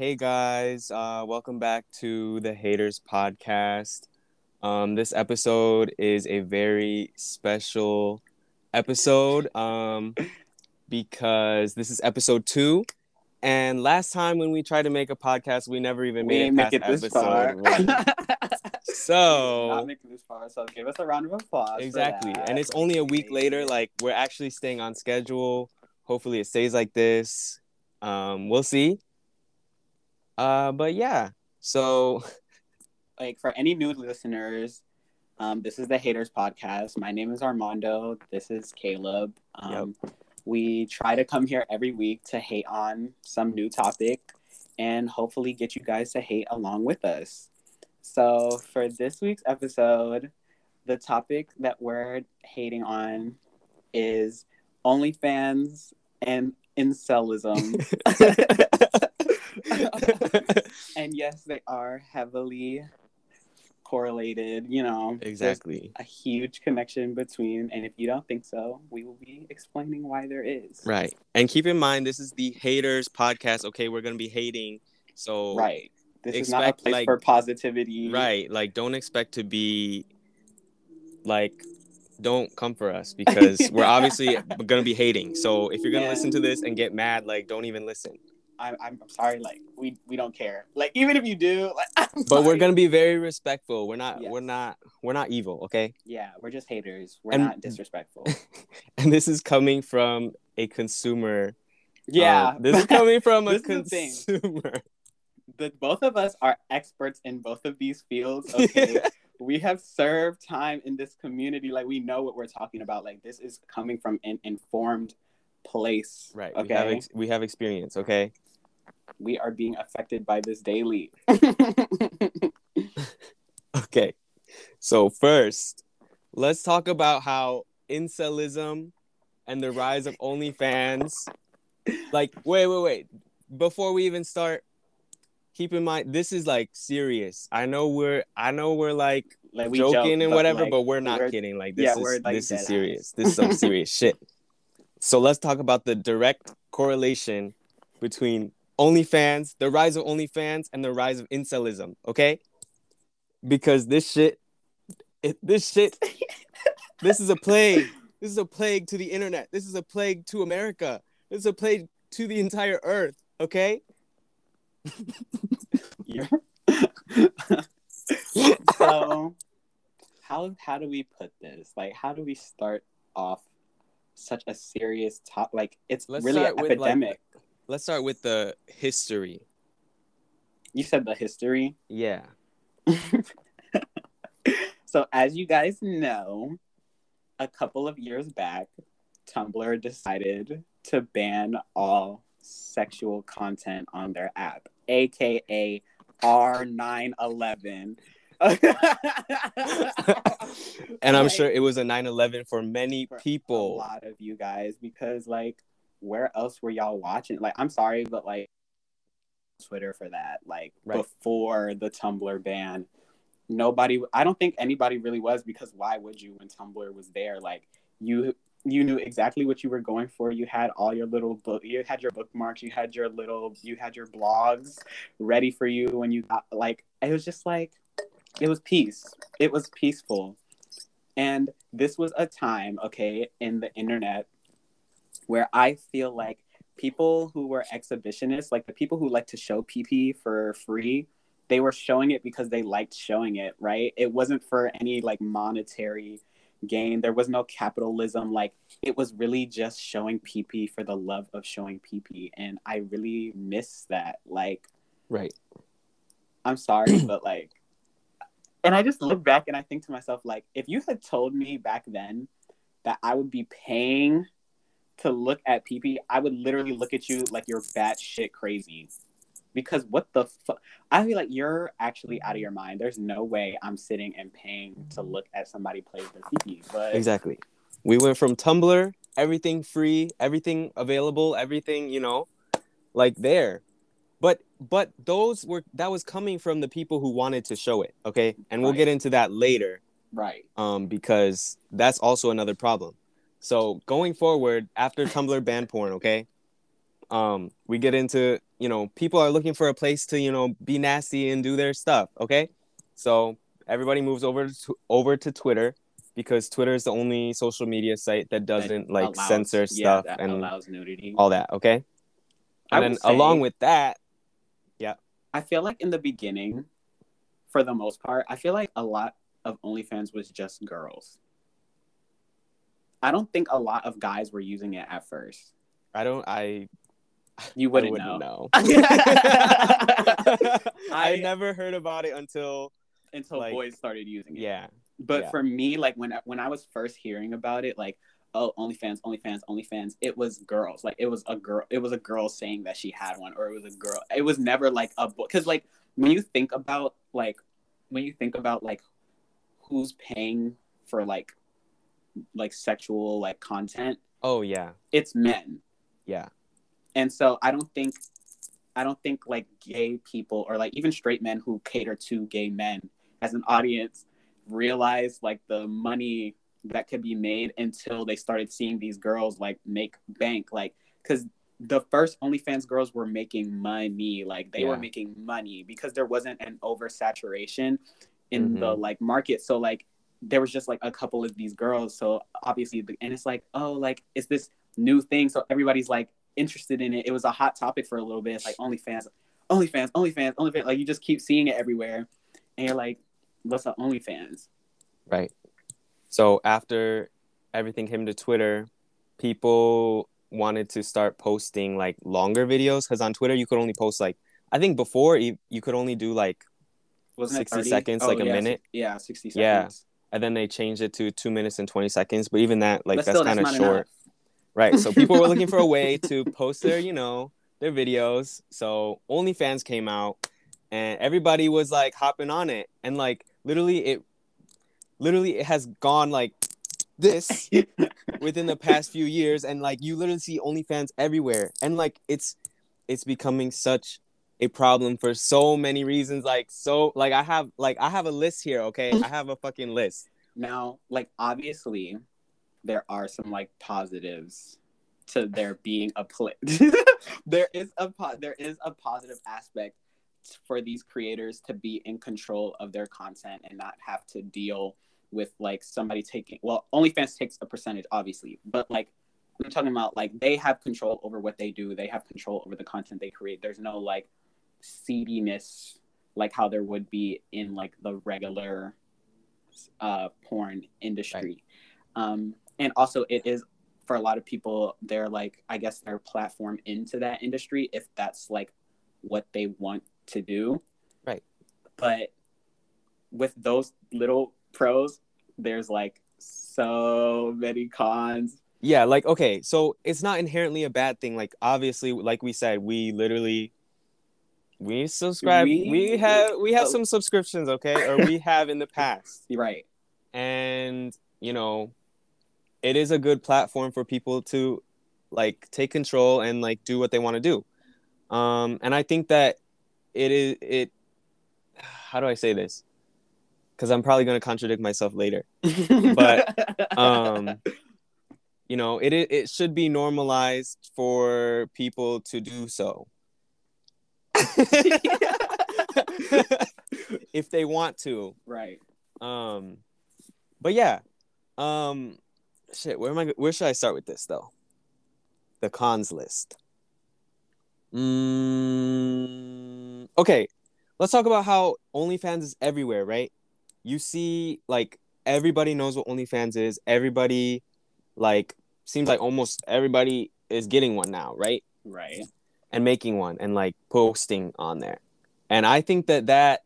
hey guys, uh, welcome back to the Haters Podcast. Um, this episode is a very special episode um, because this is episode two. And last time when we tried to make a podcast, we never even We made it make it this far. So not make it this far, so give us a round of applause. exactly and it's only a week later like we're actually staying on schedule hopefully it stays like this um we'll see uh but yeah so like for any new listeners, um, this is the Haters Podcast. My name is Armando. This is Caleb. Um, We try to come here every week to hate on some new topic and hopefully get you guys to hate along with us. So for this week's episode, the topic that we're hating on is OnlyFans and incelism. and yes, they are heavily correlated, you know. exactly A huge connection between, and if you don't think so, we will be explaining why there is. right and keep in mind this is the haters podcast okay we're gonna be hating so Right. This is not a place like- for positivity. right like don't expect to be like don't come for us because we're obviously gonna be hating so if you're gonna Yeah. listen to this and get mad like don't even listen I'm, I'm sorry. Like we we don't care. Like even if you do, like. I'm but we're gonna be very respectful we're not Yes. we're not we're not evil okay Yeah, we're just haters. We're And- not disrespectful. and this is coming from a consumer Yeah. Um, this is coming from a consumer the both of us are experts in both of these fields. Okay. we have served time in this community. Like we know what we're talking about. Like this is coming from an informed place. right Okay. we have ex- we have experience okay we are being affected by this daily. okay. So first let's talk about how incelism and the rise of onlyfans like wait wait wait. Before we even start keep in mind this is like serious. I know we're i know we're like like we joking joke, and whatever like, but we're not we're- kidding. Like this yeah, is like, this dead is ass. serious this is some serious shit. So let's talk about the direct correlation between OnlyFans, the rise of OnlyFans, and the rise of incelism. Okay, because this shit, it, this shit, this is a plague. This is a plague to the internet. This is a plague to America. This is a plague to the entire earth. Okay. You're- so how how do we put this? Like how do we start off such a serious top like it's Let's really start with, like, epidemic. Let's start with the history. you said the history. Yeah. so as you guys know, a couple of years back, Tumblr decided to ban all sexual content on their app, aka R911. and I'm sure it was a 9/11 for many for a lot of you guys because like where else were y'all watching? Like I'm sorry, but like Twitter for that. Like Right. before the Tumblr ban, nobody I don't think anybody really was because why would you when Tumblr was there? Like you you knew exactly what you were going for. You had all your little book you had your bookmarks, you had your little you had your blogs ready for you when you got like it was just like it was peace. It was peaceful. And this was a time, okay, in the internet where I feel like people who were exhibitionists, like the people who like to show PP for free, they were showing it because they liked showing it, right? It wasn't for any like monetary gain. There was no capitalism. Like it was really just showing PP for the love of showing PP. And I really miss that. Like, Right. I'm sorry, but like, and I just look back and I think to myself, like, if you had told me back then that I would be paying to look at PP, I would literally look at you like you're batshit crazy. Because what the fuck? I feel like you're actually out of your mind. There's no way I'm sitting and paying to look at somebody play their PP. But Exactly. We went from Tumblr, everything free, everything available, everything, you know, like there. But but those were that was coming from the people who wanted to show it, okay? And we'll Right. get into that later right, um because that's also another problem. So, going forward after Tumblr banned porn, okay? um, we get into you know people are looking for a place to you know be nasty and do their stuff. Okay, so everybody moves over to over to Twitter because Twitter is the only social media site that doesn't That like allows- censor yeah, stuff and allows nudity. all that. Okay, and then say- along with that, yeah, I feel like in the beginning, for the most part, I feel like a lot of OnlyFans was just girls. I don't think a lot of guys were using it at first. I don't. I You wouldn't, wouldn't know. know. I I- never heard about it until until Like, boys started using it. yeah. But yeah. for me, like when when I was first hearing about it, like oh OnlyFans, OnlyFans, OnlyFans, it was girls. Like it was a girl. It was a girl saying that she had one, or it was a girl. It was never like a book. Because like when you think about like when you think about like who's paying for like like sexual like content, Oh yeah. it's men. Yeah. And so I don't think I don't think like gay people or like even straight men who cater to gay men as an audience realize like the money that could be made until they started seeing these girls like make bank like cuz the first OnlyFans girls were making money like they were making money because there wasn't an oversaturation in Mhm. the like market so like there was just like a couple of these girls so obviously and it's like oh like it's this new thing so everybody's like interested in it it was a hot topic for a little bit it's like OnlyFans OnlyFans OnlyFans OnlyFans like you just keep seeing it everywhere and you're like what's up OnlyFans Right. So after everything came to Twitter, people wanted to start posting like longer videos because on Twitter you could only post like I think before you, you could only do like wasn't 60 it 30? seconds, oh, like a minute? yeah 60 seconds. Yeah. And then they changed it to two minutes and 20 seconds but even that like but that's kind of short enough. right so people were looking for a way to post their you know their videos so onlyfans came out and everybody was like hopping on it and like literally it literally it has gone like this within the past few years and like you literally see onlyfans everywhere and like it's it's becoming such a problem for so many reasons like so like i have like i have a list here okay i have a fucking list Now, like obviously, there are some like positives to there being a play. there is a po- there is a positive aspect for these creators to be in control of their content and not have to deal with like somebody taking. Well, OnlyFans takes a percentage, obviously, but like I'm talking about like they have control over what they do. They have control over the content they create. There's no like seediness like how there would be in like the regular uh, porn industry. Um, and also, it is for a lot of people, they're like, I guess, their platform into that industry if that's like what they want to do. Right. But with those little pros, there's like so many cons. Yeah, like okay, so it's not inherently a bad thing. Like obviously, like we said, we literally we subscribe. We, We- have we have oh. some subscriptions, okay, or we have in the past, right. and you know, it is a good platform for people to like take control and like do what they want to do. Um, and I think that it is it. How do I say this? Because I'm probably going to contradict myself later. But, um you know it it should be normalized for people to do so if they want to. Right. um but yeah um shit where am i where should i start with this though? The cons list. Mm, okay let's talk about how onlyfans is everywhere right? You see like everybody knows what onlyfans is. Everybody like seems like almost everybody is getting one now right? Right. And making one and like posting on there and i think that that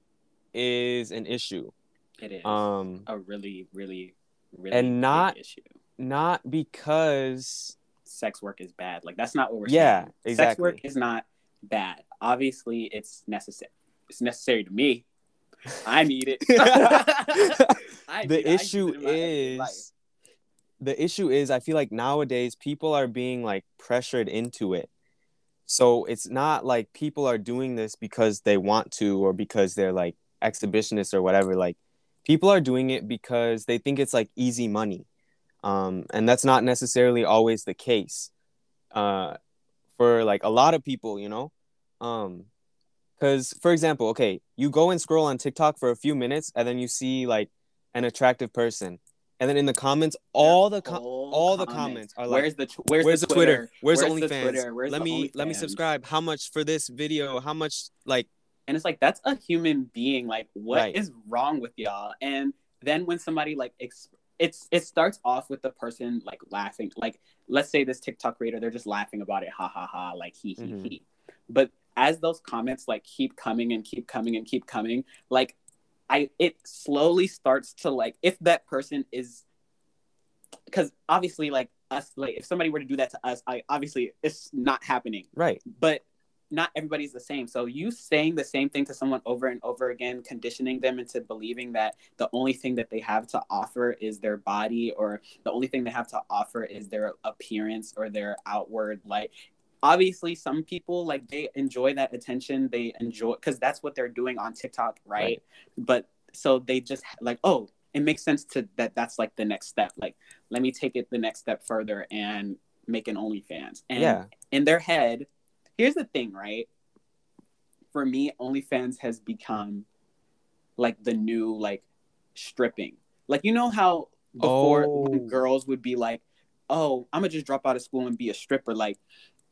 is an issue It is um a really, really, really And big not- issue. not because sex work is bad. Like that's not what we're Yeah, saying. Sex exactly. work is not bad. Obviously, it's necessary. It's necessary to me. I need it. I the use issue it in my life. is the issue is i feel like nowadays people are being like pressured into it so it's not like people are doing this because they want to or because they're like exhibitionists or whatever like people are doing it because they think it's like easy money um, and that's not necessarily always the case uh, for like a lot of people, you know? Um cuz for example, okay, you go and scroll on TikTok for a few minutes and then you see like an attractive person. And then in the comments, all the com- all the comments are like where's the tw- where's, where's the Twitter? Twitter? Where's, Where's OnlyFans? Twitter? Where's let me let me subscribe. How much for this video? How much like and it's like that's a human being like what is Right. wrong with y'all and then when somebody like ex- it's it starts off with the person like laughing like let's say this tiktok creator they're just laughing about it ha ha ha like he he Mhm. he but as those comments like keep coming and keep coming and keep coming like i it slowly starts to like if that person is because obviously like us like if somebody were to do that to us i obviously it's not happening right. but not everybody's the same. So you saying the same thing to someone over and over again, conditioning them into believing that the only thing that they have to offer is their body, or the only thing they have to offer is their appearance or their outward like. Obviously, some people like they enjoy that attention. They enjoy because that's what they're doing on TikTok, right? Right. But so they just like, oh, it makes sense to that. That's like the next step. Like, let me take it the next step further and make an OnlyFans. And yeah. in their head, here's the thing, right? For me, OnlyFans has become like the new like stripping. Like you know how before Oh. girls would be like, "Oh, I'm gonna just drop out of school and be a stripper." Like,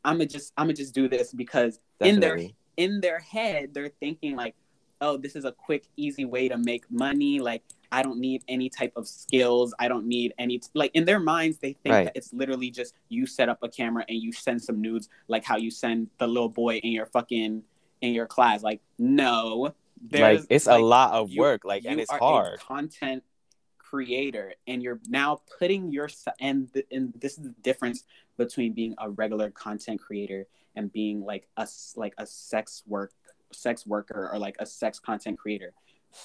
I'm gonna just I'm gonna just do this because in their in their head they're thinking like, "Oh, this is a quick, easy way to make money." Like, I don't need any type of skills. I don't need any like in their minds they think Right. that it's literally just you set up a camera and you send some nudes like how you send the little boy in your fucking in your class. Like, no, like it's like, a lot of you- work like and it's hard. content creator and you're now putting your and and this is the difference between being a regular content creator and being like a like a sex work sex worker or like a sex content creator.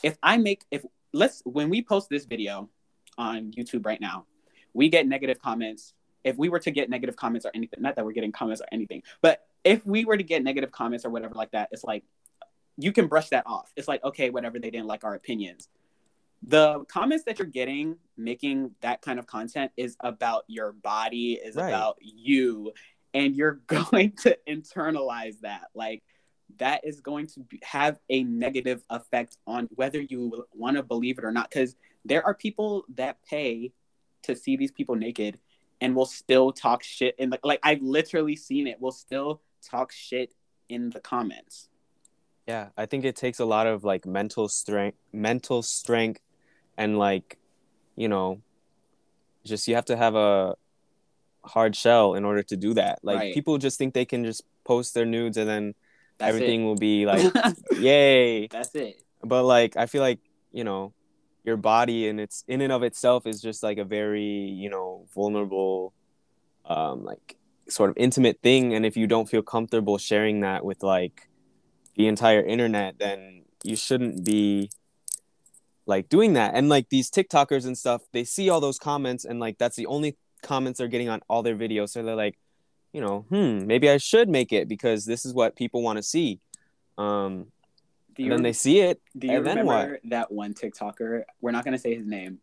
If i make if let's when we post this video on youtube right now we get negative comments. If we were to get negative comments or anything not that we're getting comments or anything but if we were to get negative comments or whatever like that it's like you can brush that off. It's like okay whatever they didn't like our opinions the comments that you're getting making that kind of content is about your body is Right. about you and you're going to internalize that like that is going to be, have a negative effect on whether you want to believe it or not because there are people that pay to see these people naked and will still talk shit in the like i've literally seen it will still talk shit in the comments Yeah, I think it takes a lot of like mental strength, mental strength, and like, you know, just you have to have a hard shell in order to do that. Like Right. people just think they can just post their nudes and then that's everything it. will be like, yay. that's it But like, I feel like you know, your body and it's in and of itself is just like a very you know vulnerable, um, like sort of intimate thing. And if you don't feel comfortable sharing that with like the entire internet, then you shouldn't be like doing that. And like these TikTokers and stuff, they see all those comments and like that's the only comments they're getting on all their videos. So they're like, you know, hmm, maybe I should make it because this is what people want to see. Um, do and then they see it. do you and then what? remember that one tiktoker we're not going to say his name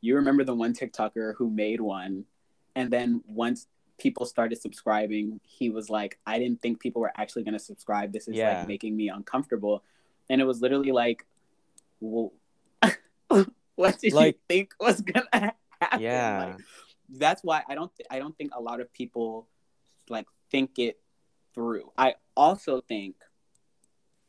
you remember the one tiktoker who made one and then once people started subscribing he was like i didn't think people were actually going to subscribe this is Yeah. like making me uncomfortable and it was literally like well, what did Like- you think was going to happen Yeah. Like, that's why i don't th- i don't think a lot of people like think it through i also think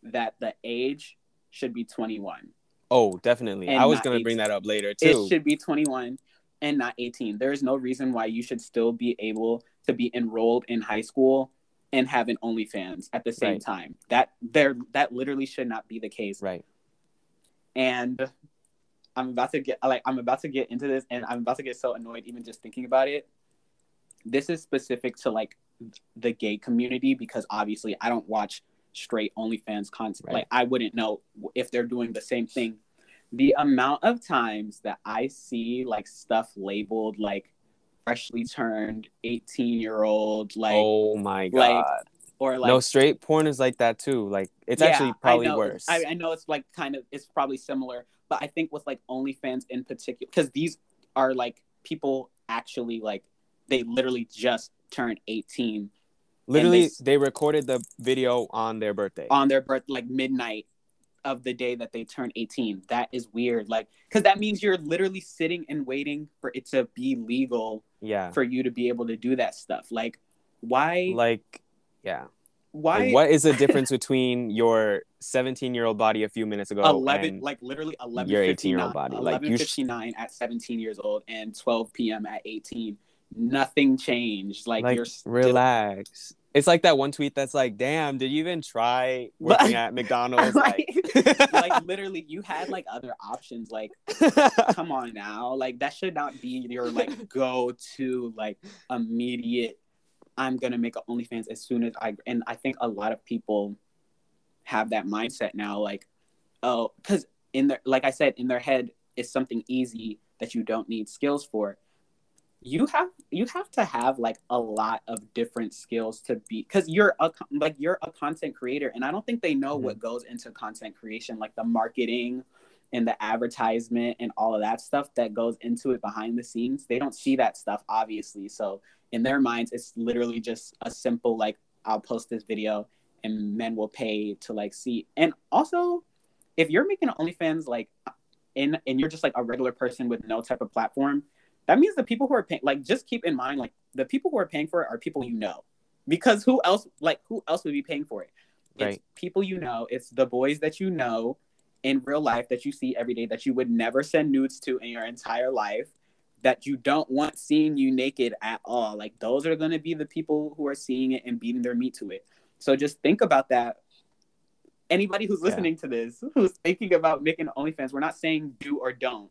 that the age should be 21 Oh, definitely. I was gonna bring that up later too. it should be 21 and not 18 there is no reason why you should still be able to be enrolled in high school and have an onlyfans at the same Right. time that there that literally should not be the case Right. and i'm about to get like i'm about to get into this and i'm about to get so annoyed even just thinking about it this is specific to like the gay community because obviously i don't watch straight onlyfans content Right. like i wouldn't know if they're doing the same thing the amount of times that i see like stuff labeled like freshly turned 18 year old like oh my god like, or like no, straight porn is like that too. Like it's Yeah, actually I probably know. worse. I, I know it's like kind of it's probably similar, but I think with like OnlyFans in particular, because these are like people actually like they literally just turned 18 Literally, s- they recorded the video on their birthday. on their birth like midnight of the day that they turn 18 that is weird like because that means you're literally sitting and waiting for it to be legal yeah. for you to be able to do that stuff like why Like, yeah. Why Like, what is the difference between your 17 year old body a few minutes ago 11 and like literally 11 your 18-year-old body, like, you sh- 11:59 at 17 years old and 12 p.m at 18 nothing changed. Like, like you're still, relax? It's like that one tweet that's like, "Damn, did you even try working at McDonald's?" like, like, like literally you had like other options. Like come on now. Like that should not be your like go to like immediate i'm gonna make an onlyfans as soon as i and i think a lot of people have that mindset now like oh because in their like i said in their head it's something easy that you don't need skills for you have you have to have like a lot of different skills to be because you're a like you're a content creator and i don't think they know Mhm. what goes into content creation like the marketing and the advertisement and all of that stuff that goes into it behind the scenes they don't see that stuff obviously so in their minds it's literally just a simple like i'll post this video and men will pay to like see. And also if you're making onlyfans like in and you're just like a regular person with no type of platform that means the people who are paying like just keep in mind like the people who are paying for it are people you know. Because who else like who else would be paying for it? It's Right. people you know. It's the boys that you know in real life that you see every day that you would never send nudes to in your entire life that you don't want seeing you naked at all like those are going to be the people who are seeing it and beating their meat to it so just think about that anybody who's Yeah. listening to this who's thinking about making OnlyFans, we're not saying do or don't.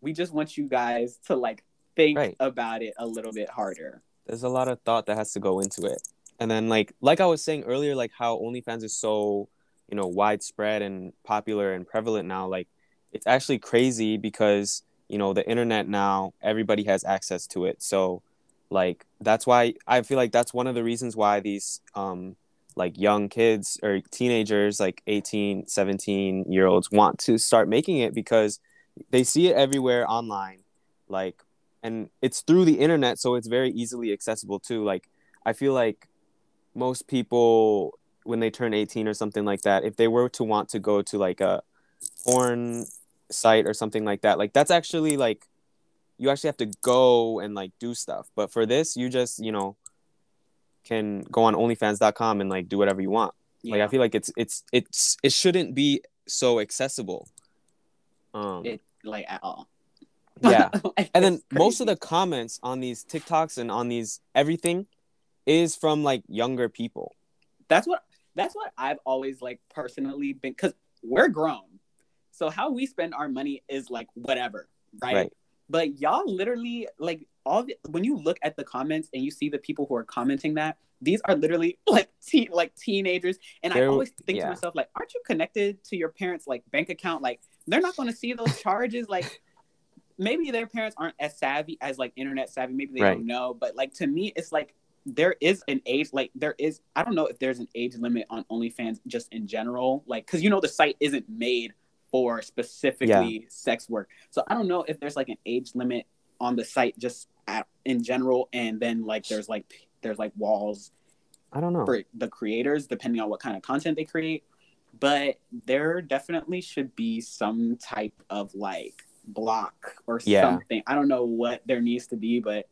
We just want you guys to like think Right. about it a little bit harder. there's a lot of thought that has to go into it. And then like like I was saying earlier, like how OnlyFans is so, you know, widespread and popular and prevalent now, like it's actually crazy because, you know, the internet now, everybody has access to it. So like that's why I feel like that's one of the reasons why these um like young kids or teenagers like 18 17 year olds want to start making it because they see it everywhere online like and it's through the internet so it's very easily accessible too like i feel like most people when they turn 18 or something like that if they were to want to go to like a porn site or something like that like that's actually like you actually have to go and like do stuff but for this you just you know can go on onlyfans.com and like do whatever you want yeah. like i feel like it's it's it's it shouldn't be so accessible um it like at all. yeah Like, and then most of the comments on these TikToks and on these everything is from like younger people. that's what that's what I've always like personally been because we're grown. So how we spend our money is like whatever, right? Right. But y'all literally like all the, when you look at the comments and you see the people who are commenting that these are literally like teen like teenagers and I They're- always think yeah. to myself like aren't you connected to your parents like bank account like they're not going to see those charges like maybe their parents aren't as savvy as like internet savvy maybe they Right. don't know but like to me it's like there is an age like there is i don't know if there's an age limit on onlyfans just in general like because you know the site isn't made for specifically sex work so i don't know if there's like an age limit on the site just at, in general and then like there's like there's like walls I don't know. for the creators depending on what kind of content they create but there definitely should be some type of like block or Yeah. something i don't know what there needs to be but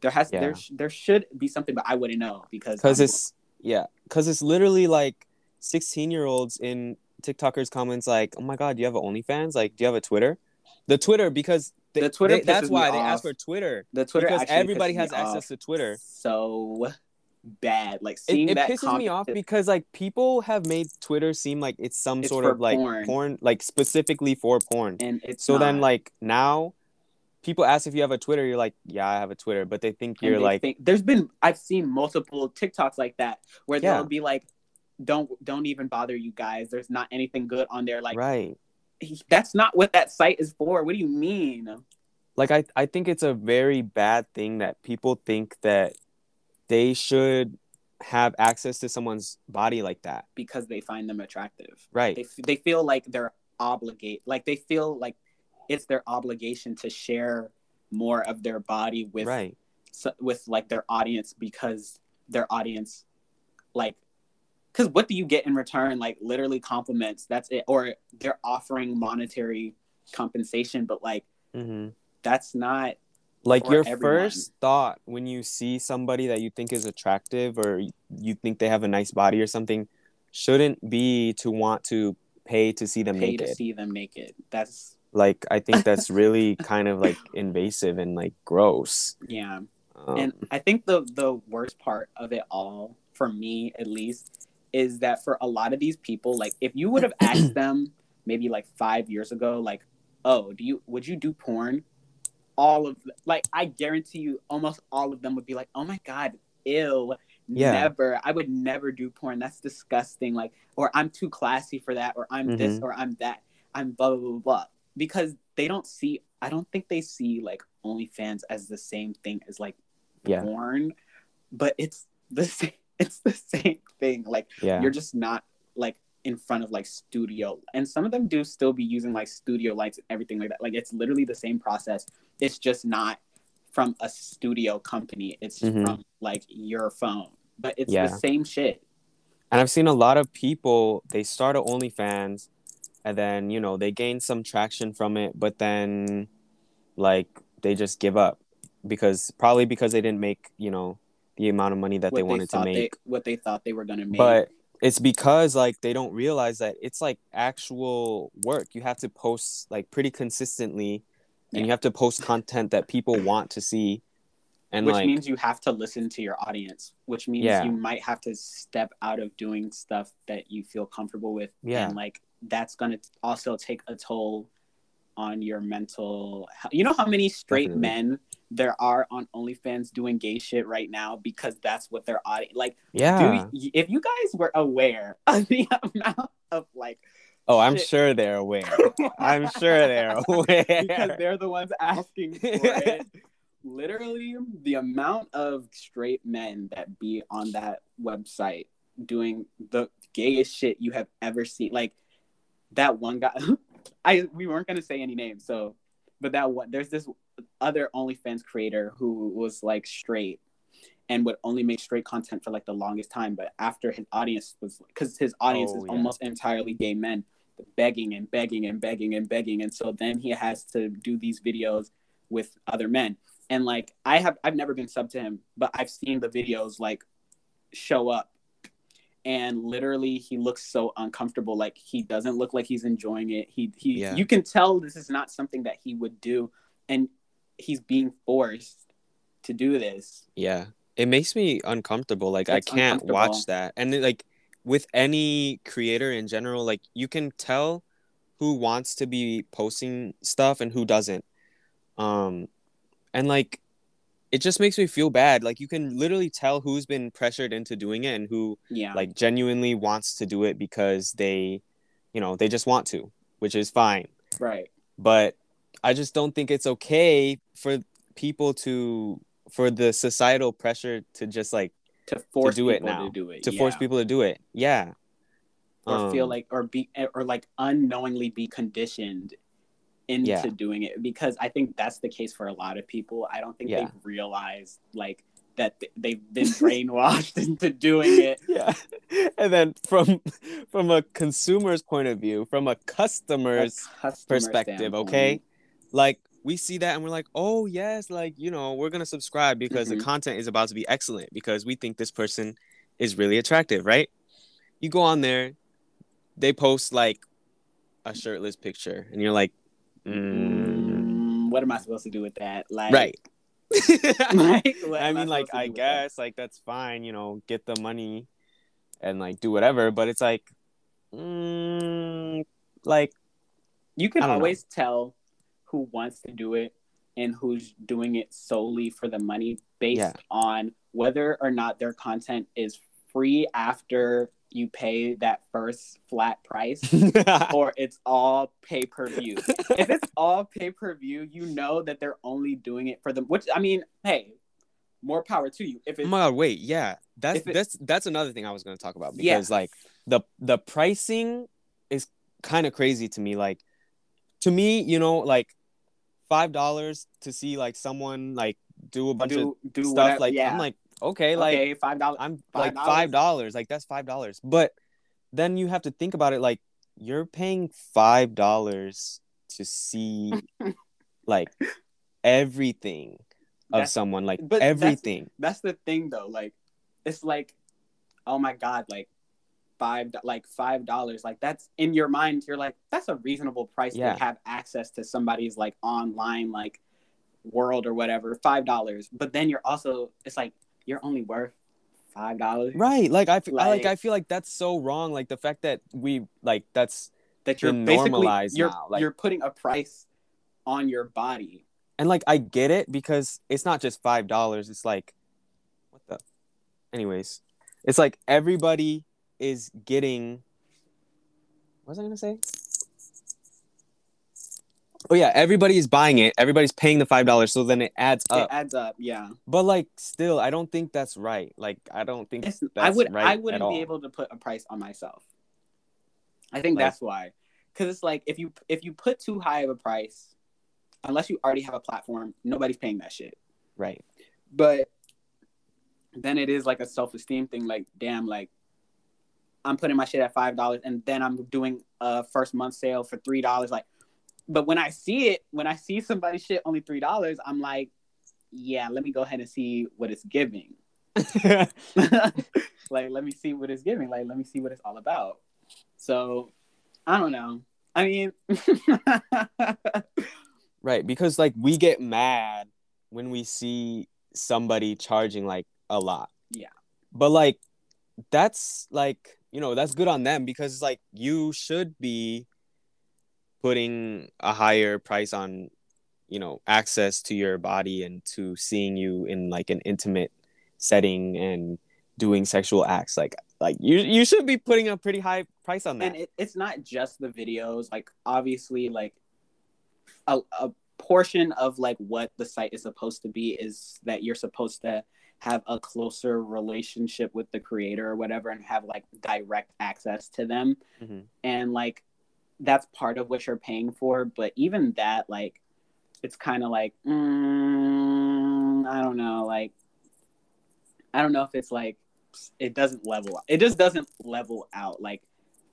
there has Yeah. there there should be something but i wouldn't know because Because it's yeah, because it's literally like 16 year olds in TikTokers comments like, "Oh my god, do you have an OnlyFans? Like, do you have a Twitter?" The Twitter because they, The Twitter they- that's why they ask for Twitter the twitter because everybody has access to Twitter. so bad like It, seeing it that pisses me off because like people have made Twitter seem like it's some It's sort of like porn. porn, like specifically for porn. and it's So then, like now, people ask if you have a Twitter. You're like, yeah, I have a Twitter, but they think you're they like, think- there's been I've seen multiple TikToks like that where Yeah. they'll be like, "Don't don't even bother you guys. There's not anything good on there." Like right. that's not what that site is for. What do you mean? Like I, I think it's a very bad thing that people think that they should have access to someone's body like that. Because they find them attractive. Right. They f- they feel like they're obligate like they feel like it's their obligation to share more of their body with right. s- with like their audience because their audience like because what do you get in return? Like literally compliments that's it. Or they're offering monetary compensation but like hmm that's not like your everyone. first thought when you see somebody that you think is attractive or you think they have a nice body or something shouldn't be to want to pay to see them make it. pay naked. to see them naked. That's like i think that's really kind of like invasive and like gross. Yeah. Um, and i think the the worst part of it all for me at least is that for a lot of these people like if you would have asked them maybe like five years ago like oh do you would you do porn all of like i guarantee you almost all of them would be like oh my god ill Yeah. never i would never do porn that's disgusting like or i'm too classy for that or i'm this Mm-hmm. or i'm that i'm blah blah blah blah because they don't see i don't think they see like OnlyFans as the same thing as like yeah porn, but it's the same. It's the same thing. Like yeah you're just not like in front of like studio, and some of them do still be using like studio lights and everything like that. Like it's literally the same process. It's just not from a studio company. It's Mhm. from like your phone, but it's Yeah. the same shit. and i've seen a lot of people they start at onlyfans and then you know they gain some traction from it but then like they just give up because probably because they didn't make you know the amount of money that they wanted to make they what they thought they were gonna make. but it's because like they don't realize that it's like actual work you have to post like pretty consistently and Yeah. you have to post content that people want to see and which like means you have to listen to your audience which means Yeah. you might have to step out of doing stuff that you feel comfortable with Yeah. and like that's going to also take a toll on your mental health. you know how many straight Definitely. men there are on OnlyFans doing gay shit right now because that's what their audience like yeah if you guys were aware of the amount of like oh i'm shit- sure they're aware i'm sure they're aware because they're the ones asking for it. Literally, the amount of straight men that be on that website doing the gayest shit you have ever seen. Like that one guy. I we weren't gonna say any names, so but that one there's this other OnlyFans creator who was like straight and would only make straight content for like the longest time. But after his audience was because his audience Oh, is yeah. almost entirely gay men, begging and begging and begging and begging, and so then he has to do these videos with other men. And like I have, I've never been sub to him, but I've seen the videos like show up, and literally he looks so uncomfortable. Like he doesn't look like he's enjoying it. He he, Yeah. you can tell this is not something that he would do, and he's being forced to do this. yeah it makes me uncomfortable like i can't watch that and then, like with any creator in general like you can tell who wants to be posting stuff and who doesn't um and like it just makes me feel bad like you can literally tell who's been pressured into doing it and who Yeah, like genuinely wants to do it because they you know they just want to which is fine right. but I just don't think it's okay for people to for the societal pressure to just like To force do it people now. to do it. to force yeah. people to do it. Yeah. or feel Um, like or be or like unknowingly be conditioned into Yeah. doing it because I think that's the case for a lot of people. I don't think Yeah. they've realized like that th- they've been brainwashed into doing it. yeah. And then from from a consumer's point of view, from a customer's customer perspective, standpoint. okay? Like we see that and we're like, "Oh, yes, like, you know, we're going to subscribe because Mhm. the content is about to be excellent because we think this person is really attractive, right?" You go on there, they post like a shirtless picture and you're like, mm, what am I supposed to do with that? Like, right. like, I am mean, like, I do with that? guess, like, that's fine, you know, get the money and, like, do whatever. But it's like, mm, like, you can I don't know. always tell who wants to do it and who's doing it solely for the money based Yeah. on whether or not their content is free after you pay that first flat price or it's all pay per view. if it's all pay per view, you know that they're only doing it for them. Which I mean, hey, more power to you. If oh it's my god, wait, yeah, that's it- that's that's another thing I was gonna talk about Yeah. because like the the pricing is kind of crazy to me. Like, to me, you know, like five dollars to see like someone like do a bunch of do do stuff. whatever, like, yeah, I'm like, okay, like okay, five dollars. I'm 5? like five dollars. Like that's five dollars. But then you have to think about it. Like you're paying five dollars to see like everything of That's- someone. Like but everything. That's the thing though. Like it's like, oh my god, like five like five dollars. Like that's in your mind. You're like that's a reasonable price Yeah. to have access to somebody's like online like world or whatever. Five dollars. But then you're also it's like you're only worth five dollars. Right. Like I, f- I like Like- I feel like that's so wrong. Like the fact that we like that's That you're normalized you're now, like- you're putting a price on your body. and like I get it because it's not just five dollars. It's like what the anyways. It's like everybody is getting what was I gonna say? Oh yeah, everybody is buying it. Everybody's paying the five dollars, so then it adds up. It adds up. Yeah. But like, still, I don't think that's right. Like, I don't think It's, that's I would right I wouldn't be able to put a price on myself. I think Like- that's why. Cuz it's like if you if you put too high of a price unless you already have a platform, nobody's paying that shit. Right. But then it is like a self-esteem thing like damn like I'm putting my shit at $5 and then I'm doing a first month sale for $3 like but when I see it, when I see somebody shit only $3, I'm like yeah, let me go ahead and see what it's giving. like let me see what it's giving like let me see what it's all about so i don't know i mean Right, because like we get mad when we see somebody charging like a lot. Yeah. But like that's like, you know, that's good on them because like you should be putting a higher price on, you know, access to your body and to seeing you in like an intimate setting and doing sexual acts like like you you should be putting a pretty high price on that. and it, it's not just the videos like obviously like a, a portion of like what the site is supposed to be is that you're supposed to have a closer relationship with the creator or whatever and have like direct access to them Mhm. and like that's part of what you're paying for but even that like it's kind of like mm, i don't know like i don't know if it's like it doesn't level it just doesn't level out like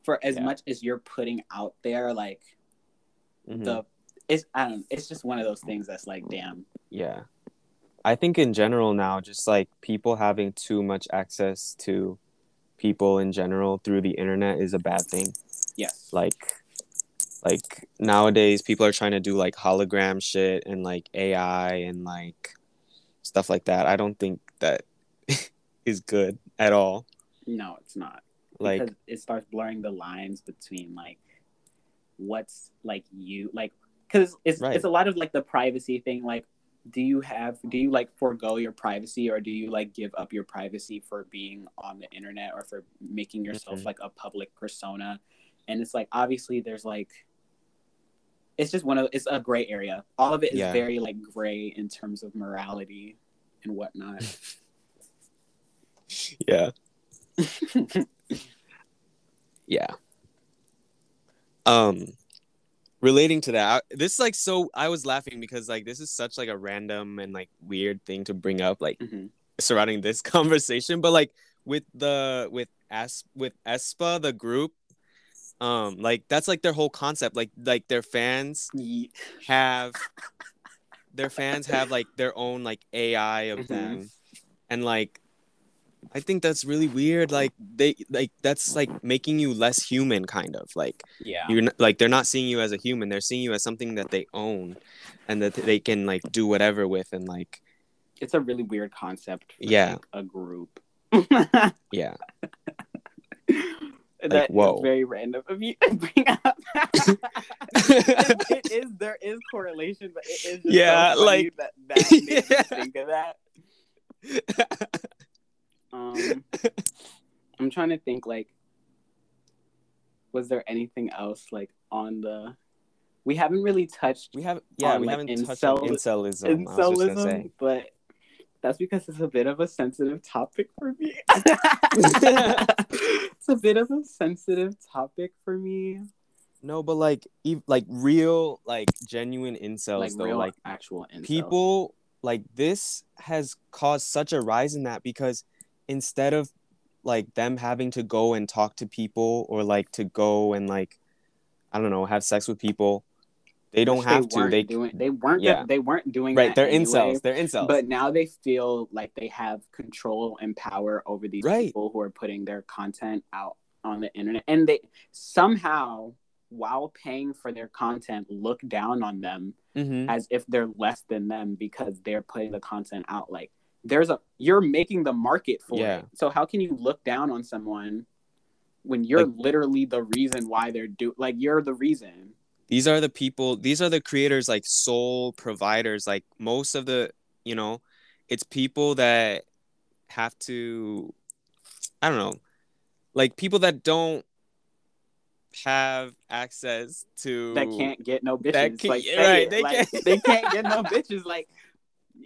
for as Yeah. much as you're putting out there like Mhm. the it's i don't it's just one of those things that's like damn Yeah. I think in general now, just like people having too much access to people in general through the internet is a bad thing. yes Like, like nowadays, people are trying to do like hologram shit and like AI and like stuff like that. I don't think that is good at all. no it's not Like, because it starts blurring the lines between like what's like you like because it's Right. it's a lot of like the privacy thing like do you have do you like forego your privacy or do you like give up your privacy for being on the internet or for making yourself Mhm. like a public persona and it's like obviously there's like it's just one of it's a gray area all of it is Yeah. very like gray in terms of morality and whatnot yeah, yeah. Um, relating to that, I- this is like so. I was laughing because like this is such like a random and like weird thing to bring up, like Mhm. surrounding this conversation. But like with the with as with aespa, the group, um, like that's like their whole concept. Like like their fans have their fans have like their own like AI of Mhm. them, and like I think that's really weird. Like they like that's like making you less human, kind of like yeah you're not, like they're not seeing you as a human. They're seeing you as something that they own, and that they can like do whatever with, and like it's a really weird concept for Yeah. like, a group yeah, that is whoa. very random of you to bring up. it is there is correlation, but it is just Yeah, so like- that that made me Yeah. think of that. Um, I'm trying to think like, was there anything else like on the? We haven't really touched we haven't yeah On, we like, haven't touched on incel- incelism. I was just gonna incelism, but that's because it's a bit of a sensitive topic for me. it's a bit of a sensitive topic for me. No, but like ev- like real like genuine incels like though, real like actual incel. people like this has caused such a rise in that because instead of like them having to go and talk to people or like to go and like I don't know have sex with people, they don't Which have to. They doing. They weren't. Yeah. They weren't doing. right. They're anyway. incels. They're incels. But now they feel like they have control and power over these Right. people who are putting their content out on the internet, and they somehow, while paying for their content, look down on them Mhm. as if they're less than them because they're putting the content out. Like there's a you're making the market for Yeah. it. So how can you look down on someone when you're Like- literally the reason why they're do like you're the reason. These are the people these are the creators like sole providers like most of the you know it's people that have to i don't know like people that don't have access to that can't get no bitches. Can't- like, right, they Like, can't- they can't get no bitches. Like,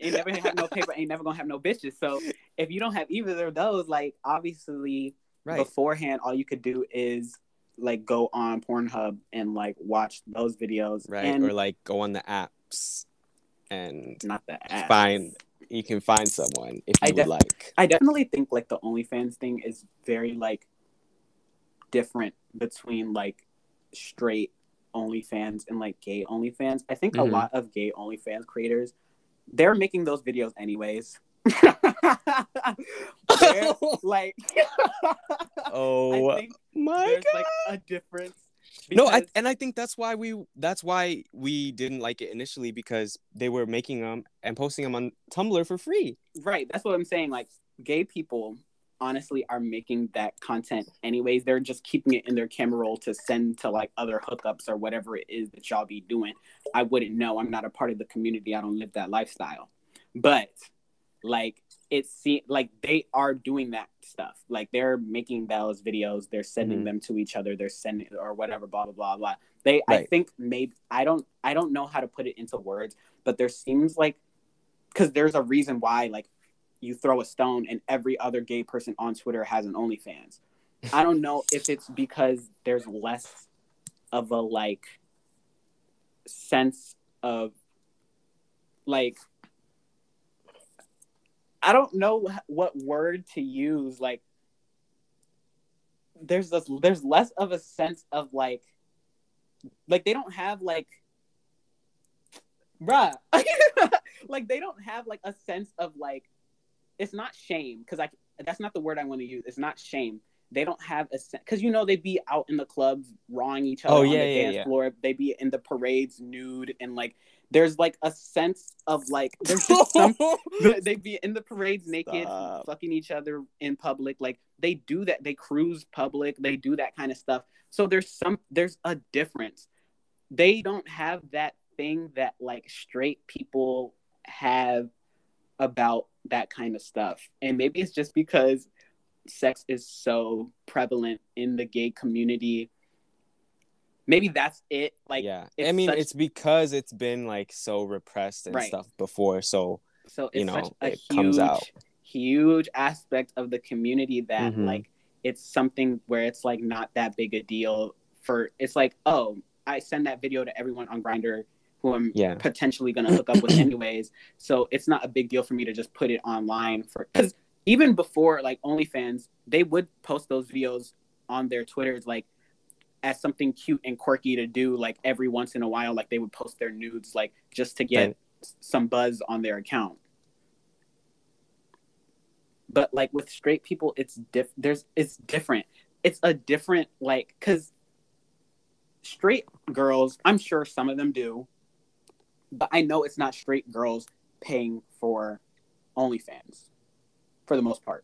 ain't never have no paper, ain't never gonna have no bitches. So if you don't have either of those, like, obviously right beforehand, all you could do is like go on Pornhub and like watch those videos, right And or like go on the apps and not the ads. find you can find someone if I you would like I definitely think like the OnlyFans thing is very like different between like straight OnlyFans and like gay OnlyFans. I think Mhm. a lot of gay OnlyFans creators they're making those videos anyways. Like oh my there's god like a difference. no I, and i think that's why we that's why we didn't like it initially because they were making them and posting them on tumblr for free Right. That's what I'm saying. Like gay people honestly are making that content anyways. They're just keeping it in their camera roll to send to like other hookups or whatever it is that y'all be doing. I wouldn't know. I'm not a part of the community. I don't live that lifestyle. But like it seems like they are doing that stuff. Like they're making those videos, they're sending Mhm. them to each other, they're sending or whatever, blah blah blah blah. They I think maybe I don't I don't know how to put it into words, but there seems like because there's a reason why like you throw a stone and every other gay person on Twitter has an OnlyFans. I don't know if it's because there's less of a like sense of like I don't know what word to use like there's this there's less of a sense of like like they don't have like bruh like they don't have like a sense of like it's not shame because I that's not the word I want to use. It's not shame. They don't have a sense because you know they'd be out in the clubs rawing each other Oh, on yeah, the yeah, dance yeah. floor. They'd be in the parades nude and like there's like a sense of like there's just some they be in the parades naked, Stop. fucking each other in public. Like they do that. They cruise public. They do that kind of stuff. So there's some there's a difference. They don't have that thing that like straight people have about that kind of stuff. And maybe it's just because sex is so prevalent in the gay community. Maybe that's it. Like yeah i mean such- it's because it's been like so repressed and Right. stuff before so So it's you know, a it huge, comes out. huge aspect of the community that Mhm. like it's something where it's like not that big a deal for it's like, oh, I send that video to everyone on Grindr who I'm yeah potentially gonna hook up with anyways. So it's not a big deal for me to just put it online for because even before like OnlyFans, they would post those videos on their Twitters like as something cute and quirky to do like every once in a while like they would post their nudes like just to get Right. some buzz on their account. But like with straight people it's diff there's it's different. It's a different like because straight girls i'm sure some of them do but i know it's not straight girls paying for onlyfans for the most part.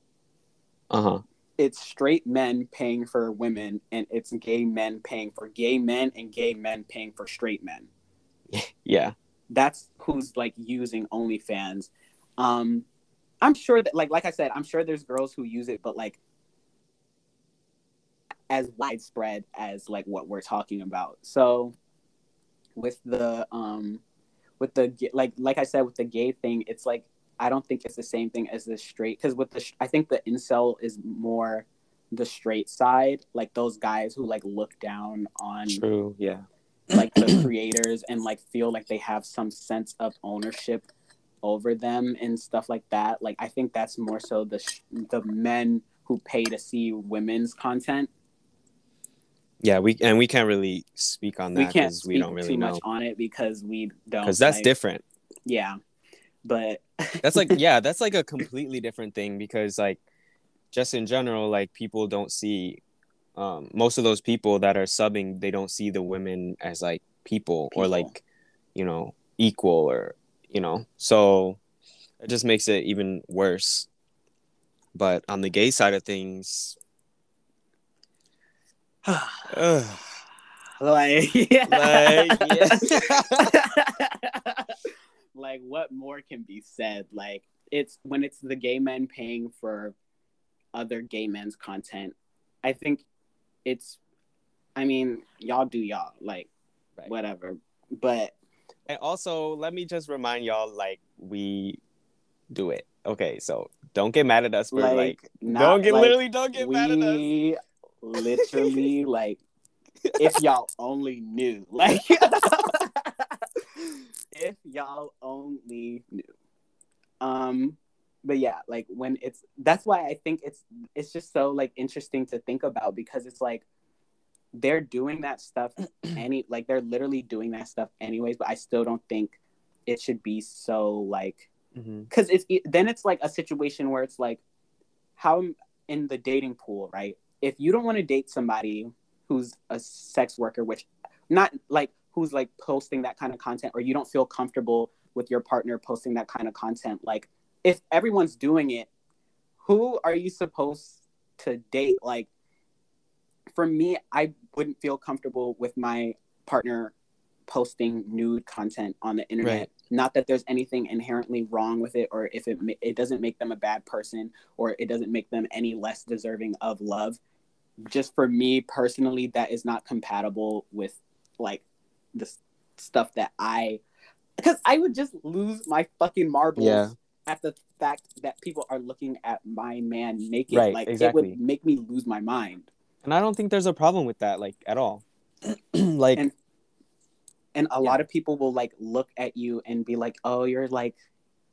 Uh-huh it's straight men paying for women and it's gay men paying for gay men and gay men paying for straight men yeah that's who's like using OnlyFans. Um, I'm sure that like like I said, I'm sure there's girls who use it, but like as widespread as like what we're talking about. So with the um with the like like I said with the gay thing, it's like I don't think it's the same thing as the straight because with the sh- I think the incel is more the straight side, like those guys who like look down on true yeah like the creators and like feel like they have some sense of ownership over them and stuff like that. Like I think that's more so the sh- the men who pay to see women's content. Yeah, we and we can't really speak on we that can't because speak we don't really too know much on it because we don't. because that's like- different. Yeah, but That's like yeah, that's like a completely different thing because like just in general, like people don't see um most of those people that are subbing, they don't see the women as like people, or like you know equal or you know so it just makes it even worse. But on the gay side of things, like yeah. like yeah. like what more can be said like it's when it's the gay men paying for other gay men's content i think it's i mean y'all do y'all like Right. whatever but And also, let me just remind y'all, like we do it. Okay, so don't get mad at us for like, like. not, don't get like, literally don't get mad at us. we literally like if y'all only knew like if y'all only knew. Um but yeah like when it's that's why i think it's it's just so like interesting to think about because it's like they're doing that stuff any like they're literally doing that stuff anyways but i still don't think it should be so like because it's it, then it's like a situation where it's like how in the dating pool right? If you don't want to date somebody who's a sex worker which not like who's like posting that kind of content or you don't feel comfortable with your partner posting that kind of content like if everyone's doing it who are you supposed to date? Like for me i wouldn't feel comfortable with my partner posting nude content on the internet. Right. not that there's anything inherently wrong with it or if it it doesn't make them a bad person or it doesn't make them any less deserving of love. Just for me personally that is not compatible with like the stuff that i because i would just lose my fucking marbles Yeah. at the fact that people are looking at my man naked Right, like it would make me lose my mind And I don't think there's a problem with that, like at all. like And- and a Yeah. lot of people will like look at you and be like oh you're like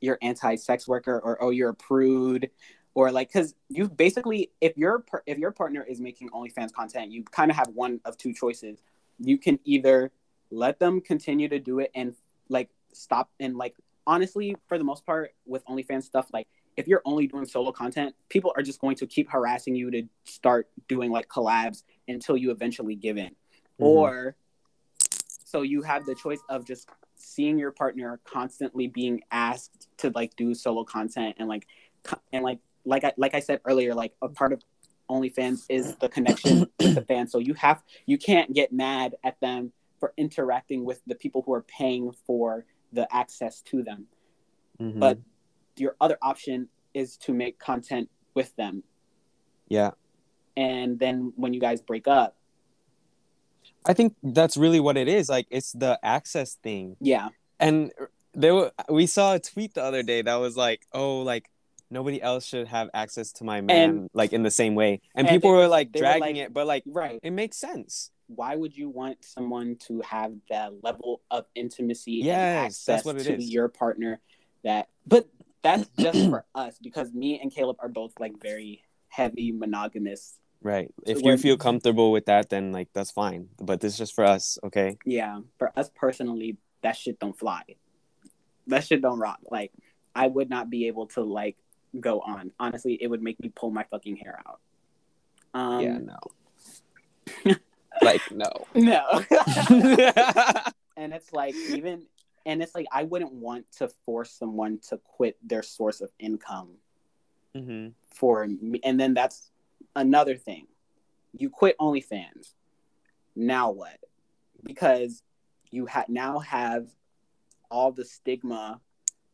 you're anti-sex worker or oh you're a prude or like because you basically if your if your partner is making onlyfans content you kind of have one of two choices you can either let them continue to do it and like stop and like honestly for the most part with onlyfans stuff like if you're only doing solo content people are just going to keep harassing you to start doing like collabs until you eventually give in Mhm. or so you have the choice of just seeing your partner constantly being asked to like do solo content and like and like like I like I said earlier, like a part of OnlyFans is the connection with the fans. So you have you can't get mad at them for interacting with the people who are paying for the access to them. Mhm. But your other option is to make content with them. yeah, And then when you guys break up, I think that's really what it is. Like it's the access thing. yeah, and there were we saw a tweet the other day that was like oh like nobody else should have access to my man And- like in the same way and, and people they- were like they were dragging like- it but like right. it makes sense why would you want someone to have that level of intimacy and access that's what it to is. your partner that but that's just for us because me and Caleb are both like very heavy monogamous. right if you feel comfortable with that then like that's fine but this is just for us okay Yeah, for us personally, that shit don't fly. That shit don't rock. Like I would not be able to like go on. Honestly, it would make me pull my fucking hair out. Um, yeah no like no. No. and it's like even and it's like I wouldn't want to force someone to quit their source of income hmm for me. And then that's another thing. You quit OnlyFans. Now what? Because you ha- now have all the stigma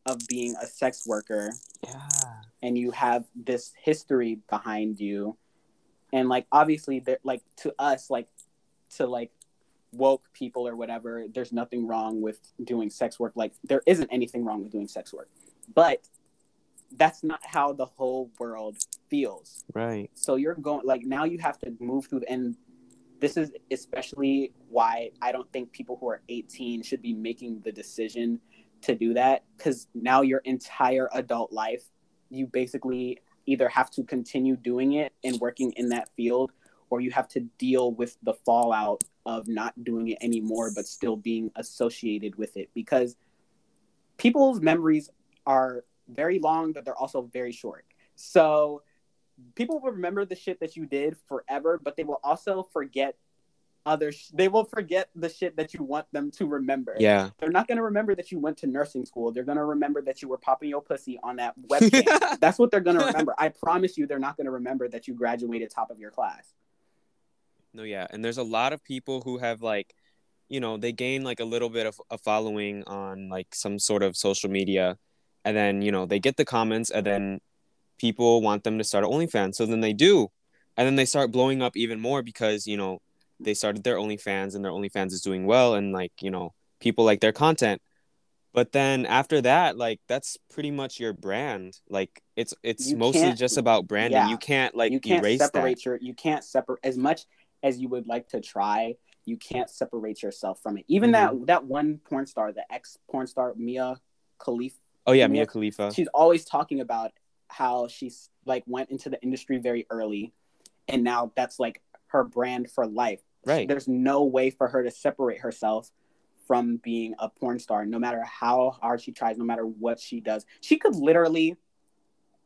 of being a sex worker. Yeah. And you have this history behind you. And like obviously there like to us like to like woke people or whatever there's nothing wrong with doing sex work. Like there isn't anything wrong with doing sex work. But that's not how the whole world feels. Right. So you're going like now you have to move through and this is especially why i don't think people who are 18 should be making the decision to do that because now your entire adult life, you basically either have to continue doing it and working in that field, or you have to deal with the fallout of not doing it anymore, but still being associated with it because people's memories are very long, but they're also very short. So people will remember the shit that you did forever, but they will also forget other sh- they will forget the shit that you want them to remember. Yeah. They're not going to remember that you went to nursing school. They're going to remember that you were popping your pussy on that webcam. That's what they're going to remember. I promise you they're not going to remember that you graduated top of your class. No, yeah. And there's a lot of people who have like, you know, they gain like a little bit of a following on like some sort of social media and then, you know, they get the comments and then people want them to start OnlyFans. So then they do. And then they start blowing up even more because, you know, they started their OnlyFans and their OnlyFans is doing well and like, you know, people like their content. But then after that, like that's pretty much your brand. Like it's it's You mostly just about branding. yeah. You can't like you can't erase separate that. your you can't separate as much as you would like to try you can't separate yourself from it even Mm-hmm. that that one porn star the ex porn star mia khalif Oh yeah, Mia- Mia Khalifa. she's always talking about how she's like went into the industry very early and now that's like her brand for life Right. there's no way for her to separate herself from being a porn star no matter how hard she tries no matter what she does she could literally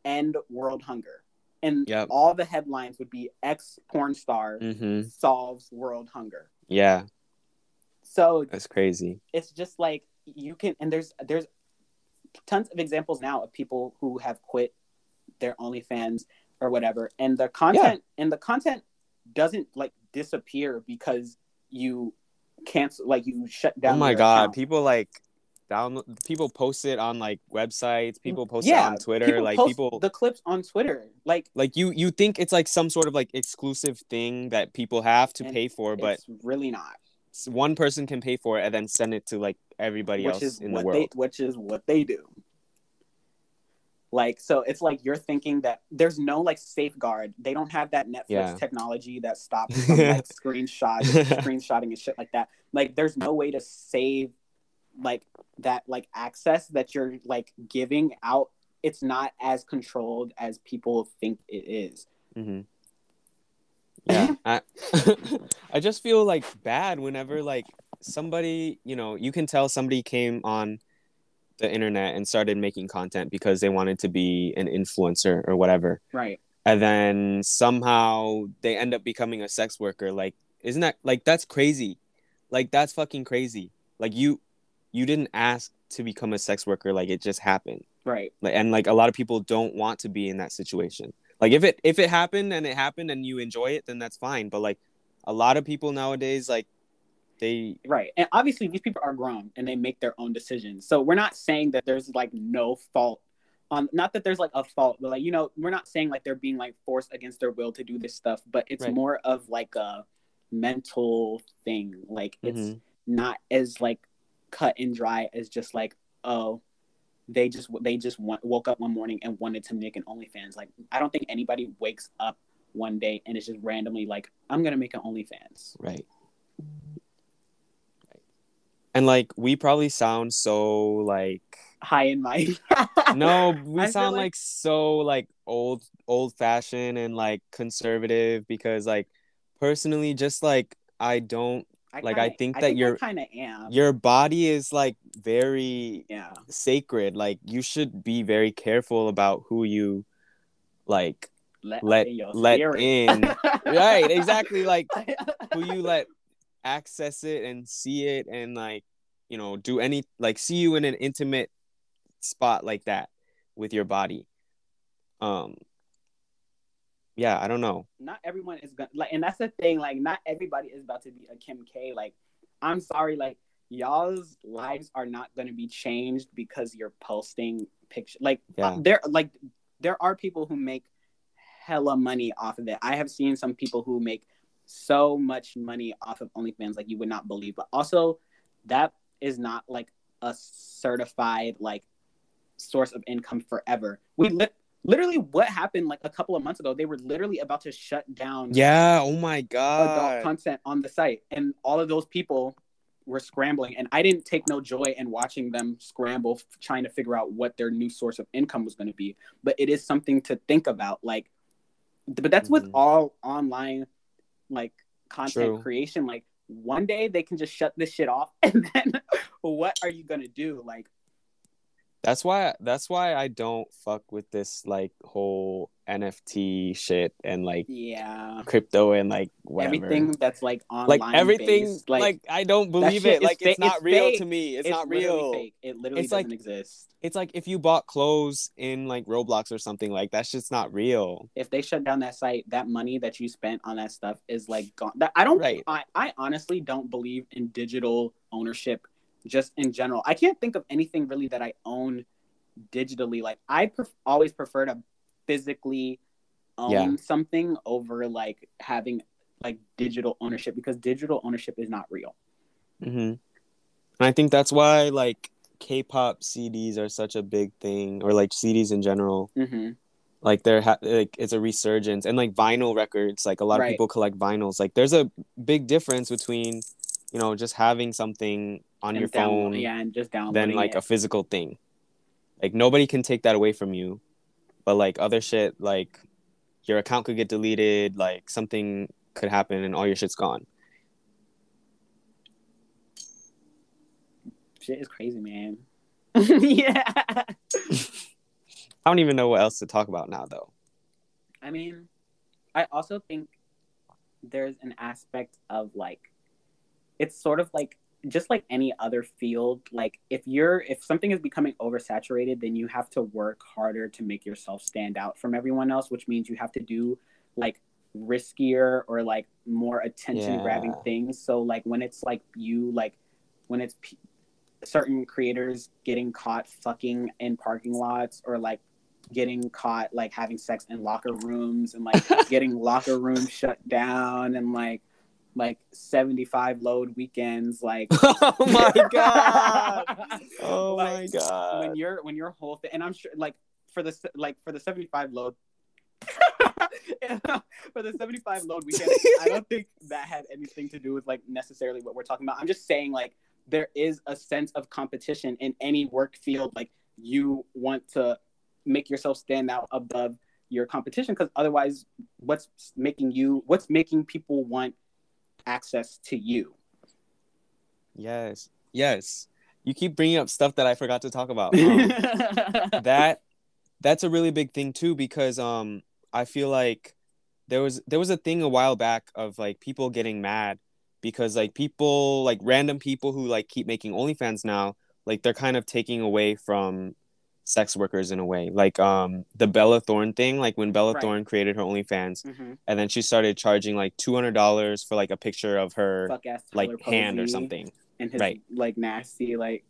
end world hunger and Yep. all the headlines would be ex porn star Mm-hmm. solves world hunger Yeah, so that's crazy. it's just like you can and there's there's tons of examples now of people who have quit their OnlyFans or whatever and the content and the content doesn't like disappear because you cancel like you shut down oh my god, account. people like download people post it on like websites, mm, people post yeah it on Twitter, people like post people the clips on Twitter like like you you think it's like some sort of like exclusive thing that people have to pay for, but it's really not one person can pay for it and then send it to like everybody which else is in the what world. they which is what they do like so it's like you're thinking that there's no like safeguard they don't have that netflix Yeah. technology that stops from like screenshots screenshotting and shit like that like there's no way to save like that like access that you're like giving out it's not as controlled as people think it is hmm Yeah, I, I just feel like bad whenever like somebody, you know, you can tell somebody came on the internet and started making content because they wanted to be an influencer or whatever, right and then somehow they end up becoming a sex worker. Like, isn't that like that's crazy? Like that's fucking crazy. Like you, you didn't ask to become a sex worker. Like it just happened right like and like a lot of people don't want to be in that situation like if it if it happened and it happened and you enjoy it then that's fine but like a lot of people nowadays like they Right. And obviously these people are grown and they make their own decisions. So we're not saying that there's like no fault on not that there's like a fault, but like you know, we're not saying like they're being like forced against their will to do this stuff, but it's Right. more of like a mental thing. Like it's Mhm. not as like cut and dry as just like, oh, they just they just want, woke up one morning and wanted to make an OnlyFans. Like I don't think anybody wakes up one day and it's just randomly like, I'm gonna make an OnlyFans. right right. and like we probably sound so like High in my no we sound like- like so like old old fashioned and like conservative because like personally just like i don't Like, I kinda- think that you're- kind of am. your body is like very yeah, sacred. Like you should be very careful about who you like let in your let in. Right exactly like who you let access it and see it and like you know do any like see you in an intimate spot like that with your body. Um yeah i don't know not everyone is gonna like, and that's the thing. Like, not everybody is about to be a Kim K. Like, I'm sorry, like y'all's lives are not gonna be changed because you're posting pictures. Like, Yeah. uh, there, like, there are people who make hella money off of it. I have seen some people who make so much money off of OnlyFans, like you would not believe. But also, that is not like a certified like source of income forever. We li- literally what happened like a couple of months ago. They were literally about to shut down yeah oh my god adult content on the site, and all of those people were scrambling and I didn't take no joy in watching them scramble trying to figure out what their new source of income was going to be but it is something to think about like but that's with Mhm. all online like content True. creation like one day they can just shut this shit off and then what are you going to do like That's why that's why I don't fuck with this like whole NFT shit and like yeah crypto and like whatever. everything that's like online like everything based, like, I don't believe it Like fa- it's not it's real fake. to me. It's, it's not real. fake. it literally It's doesn't like- exist It's like if you bought clothes in like Roblox or something like that's just not real. if they shut down that site, that money that you spent on that stuff is like gone. That, I don't. Right. I, I honestly don't believe in digital ownership, just in general. I can't think of anything really that I own digitally. Like I pref- always prefer to physically own Yeah. something over like having like digital ownership because digital ownership is not real. hmm And I think that's why like K-pop CDs are such a big thing, or like CDs in general. hmm Like they're ha- like it's a resurgence, and like vinyl records. Like a lot Right. of people collect vinyls. Like there's a big difference between, you know, just having something on your phone yeah, and just downloading than like it. a physical thing. Like nobody can take that away from you, but like other shit, like your account could get deleted, like something could happen, and all your shit's gone. shit is crazy, man. yeah. I don't even know what else to talk about now, though. I mean, I also think there's an aspect of like, it's sort of like just like any other field. Like, if you're, if something is becoming oversaturated, then you have to work harder to make yourself stand out from everyone else, which means you have to do like riskier or like more attention grabbing Yeah. things. So, like, when it's like you, like, when it's p- certain creators getting caught fucking in parking lots or like getting caught like having sex in locker rooms and like getting locker rooms shut down and like like 75 load weekends like oh my god! Oh my god! when you're when your whole thing and i'm sure like for the like for the 75 load for the 75 load weekend i don't think that had anything to do with like necessarily what we're talking about i'm just saying like there is a sense of competition in any work field like you want to make yourself stand out above your competition because otherwise what's making you what's making people want access to you Yes, yes. You keep bringing up stuff that I forgot to talk about. Um, that that's a really big thing too because um I feel like there was there was a thing a while back of like people getting mad because like people like random people who like keep making OnlyFans now like they're kind of taking away from sex workers in a way like um the Bella Thorne thing like when Bella Right. Thorne created her OnlyFans Mhm. and then she started charging like two hundred dollars for like a picture of her like hand or something and his Right. like nasty like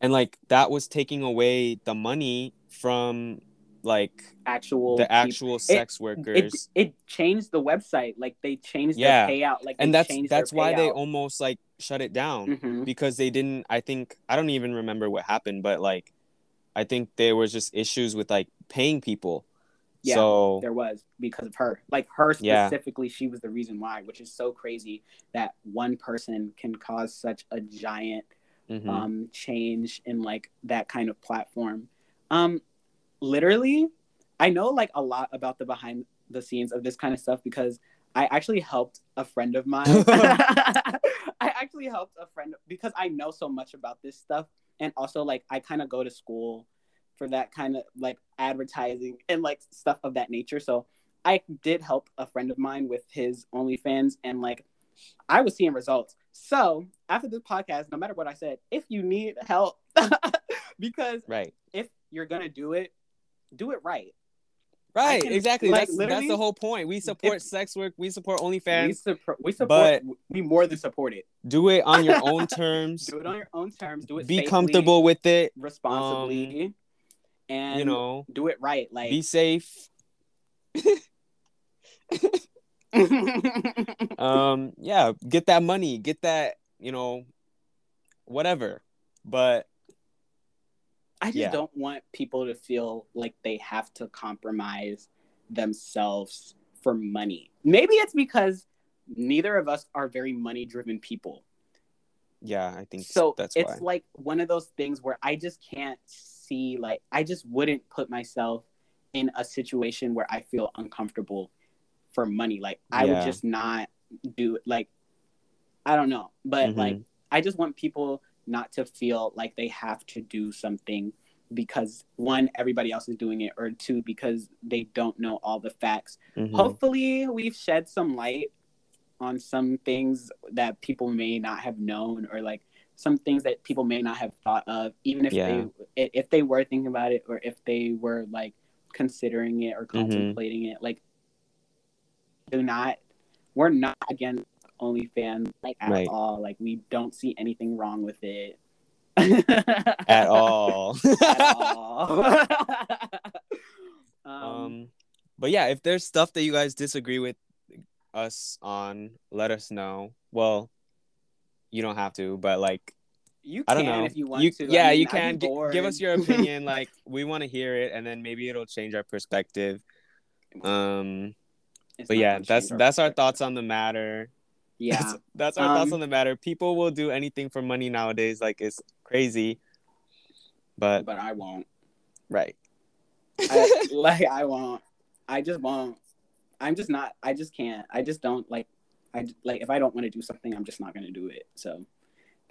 and like that was taking away the money from like actual the actual sex it, workers it changed the website like they changed Yeah. their payout like and that's that's why they almost like shut it down Mhm. because they didn't i think i don't even remember what happened but like i think there was just issues with like paying people. Yeah, so there was because of her. Like her Yeah. specifically she was the reason why which is so crazy that one person can cause such a giant mhm. um change in like that kind of platform. Um literally i know like a lot about the behind the scenes of this kind of stuff because i actually helped a friend of mine. I actually helped a friend because i know so much about this stuff and also like i kind of go to school for that kind of like advertising and like stuff of that nature so i did help a friend of mine with his onlyfans and like I was seeing results. So after this podcast, no matter what I said, if you need help, because right if you're gonna do it, do it right. Right can- exactly like, that's that's the whole point we support if- sex work we support We, onlyfans support, we support. but- we more than support it. do it on your own terms Do it on your own terms. Do it. be safely, comfortable with it responsibly, and you know do it right. Like be safe um yeah get that money get that you know whatever but I just Yeah. don't want people to feel like they have to compromise themselves for money. Maybe it's because neither of us are very money driven people. Yeah, I think so that's it's why. like one of those things where I just can't see like I just wouldn't put myself in a situation where I feel uncomfortable for money. Like I would just not do it. like I don't know, but Mhm. like I just want people not to feel like they have to do something because one everybody else is doing it or two because they don't know all the facts Mhm. hopefully we've shed some light on some things that people may not have known or like some things that people may not have thought of even if Yeah. they if they were thinking about it or if they were like considering it or Mm-hmm. contemplating it like do not we're not against OnlyFans like at Right. all. Like we don't see anything wrong with it. At all. at all. Um, um but yeah if there's stuff that you guys disagree with us on let us know. Well you don't have to but like you i can don't know. if you want you, to. I yeah mean, you can Gi- give us your opinion like we want to hear it and then maybe it'll change our perspective. Um It's but yeah that's our that's our thoughts on the matter Yeah, that's, that's our thoughts Um, on the matter people will do anything for money nowadays like it's crazy but but I won't. right I, like I won't. I just won't. I'm just not. I just can't. I just don't like. I like if I don't want to do something, I'm just not gonna do it. So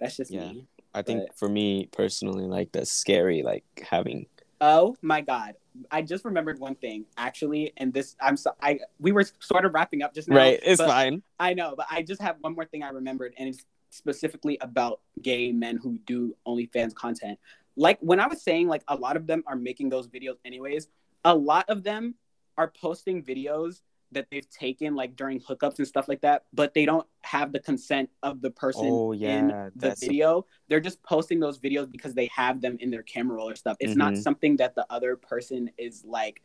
that's just Yeah. me. i think But- for me personally like that's scary like having Oh my god! I just remembered one thing actually, and this I'm so I we were sort of wrapping up just now. right it's fine I know, but I just have one more thing I remembered, and it's specifically about gay men who do OnlyFans content. Like when I was saying, like a lot of them are making those videos anyways. A lot of them are posting videos that they've taken like during hookups and stuff like that, but they don't have the consent of the person Oh, in the that's a- video. They're just posting those videos because they have them in their camera roll or stuff. It's not Mhm. something that the other person is like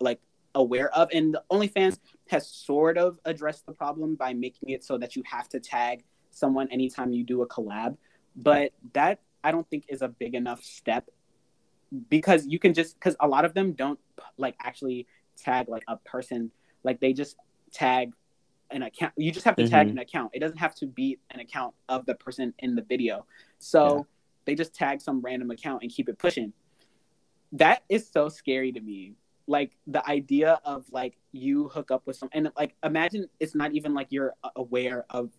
like aware of. And the OnlyFans has sort of addressed the problem by making it so that you have to tag someone anytime you do a collab. But that I don't think is a big enough step because you can just because a lot of them don't like actually tag like a person like they just tag an account. You just have to tag Mhm. an account. It doesn't have to be an account of the person in the video. So Yeah. they just tag some random account and keep it pushing. That is so scary to me. Like the idea of like you hook up with some and like imagine it's not even like you're aware of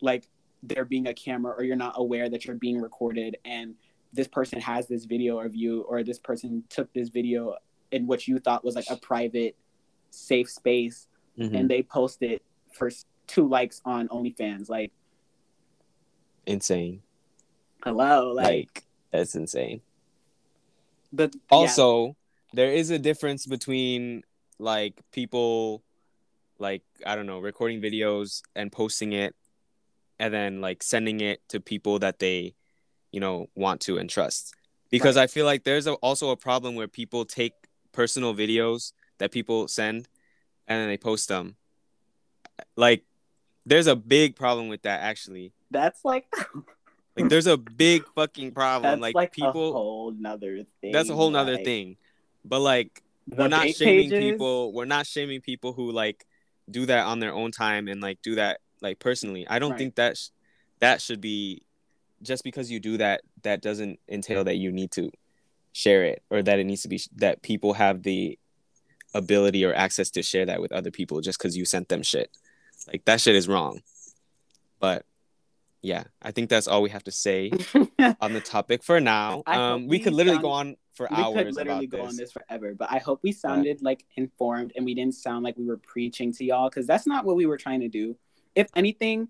like there being a camera or you're not aware that you're being recorded and this person has this video of you or this person took this video in what you thought was like a private safe space Mhm. and they post it for two likes on OnlyFans like insane hello like, like that's insane yeah. also there is a difference between like people like i don't know recording videos and posting it and then like sending it to people that they you know want to and trust because Right. i feel like there's a, also a problem where people take personal videos that people send and then they post them. Like there's a big problem with that actually. That's like like there's a big fucking problem. That's like, like, a people whole nother thing that's a whole nother like, thing. But like we're not shaming pages, people. We're not shaming people who like do that on their own time and like do that like personally. I don't Right. think that sh- that should be just because you do that that doesn't entail that you need to share it or that it needs to be that people have the ability or access to share that with other people just because you sent them shit. Like that shit is wrong. But yeah i think that's all we have to say on the topic for now. Um we we could literally sound- go on for we hours could literally about go this. on this. forever but i hope we sounded like informed and we didn't sound like we were preaching to y'all because that's not what we were trying to do. If anything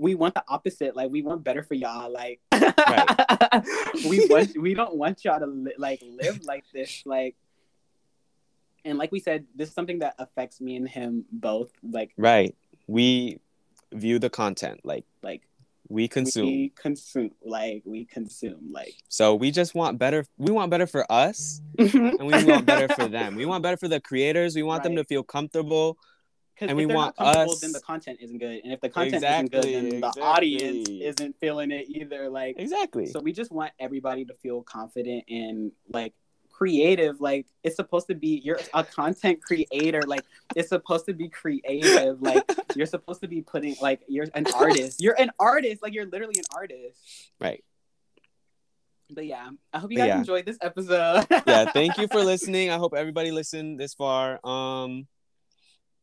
we want the opposite. Like we want better for y'all. Like we want we don't want y'all to li- like live like this. Like and like we said this is something that affects me and him both like Right. We view the content like like we consume. we consume like we consume like so we just want better we want better for us and we want better for them. We want better for the creators. We want them to feel comfortable. And if we want us- then the content isn't good, and if the content Exactly, isn't good, then exactly. the audience isn't feeling it either. Like, Exactly. so we just want everybody to feel confident in like creative. Like it's supposed to be you're a content creator. Like it's supposed to be creative. Like you're supposed to be putting like you're an artist. You're an artist. Like you're literally an artist. Right. But yeah, I hope you guys yeah. enjoyed this episode. yeah, thank you for listening. I hope everybody listened this far. Um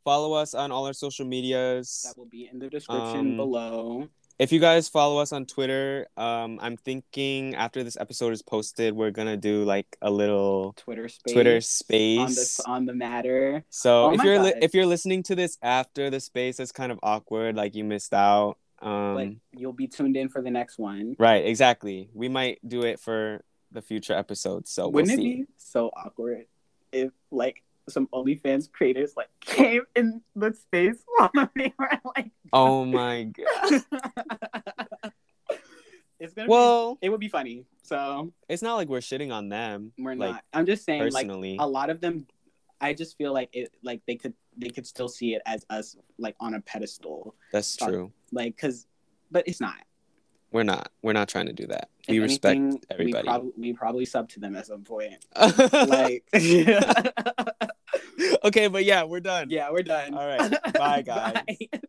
follow us on all our social medias. That will be in the description Um, below. If you guys follow us on Twitter, um I'm thinking after this episode is posted, we're going to do like a little Twitter space. Twitter on the space. on the matter. So Oh if you're li- if you're listening to this after the space, it's kind of awkward, like you missed out. Um but you'll be tuned in for the next one. right, exactly. We might do it for the future episodes. So Wouldn't we'll it be so awkward if like some OnlyFans creators like came in the space while they were like Oh my god. it's gonna Well, be it would be funny. So it's not like we're shitting on them. we're like, not. I'm just saying like a lot of them I just feel like it like they could they could still see it as us like on a pedestal. That's true. Like cause but it's not. We're not. We're not trying to do that. If We respect anything, everybody. We, prob- we probably sub to them at some point. Like okay, but yeah, we're done. Yeah, we're done. All right. Bye, guys. Bye.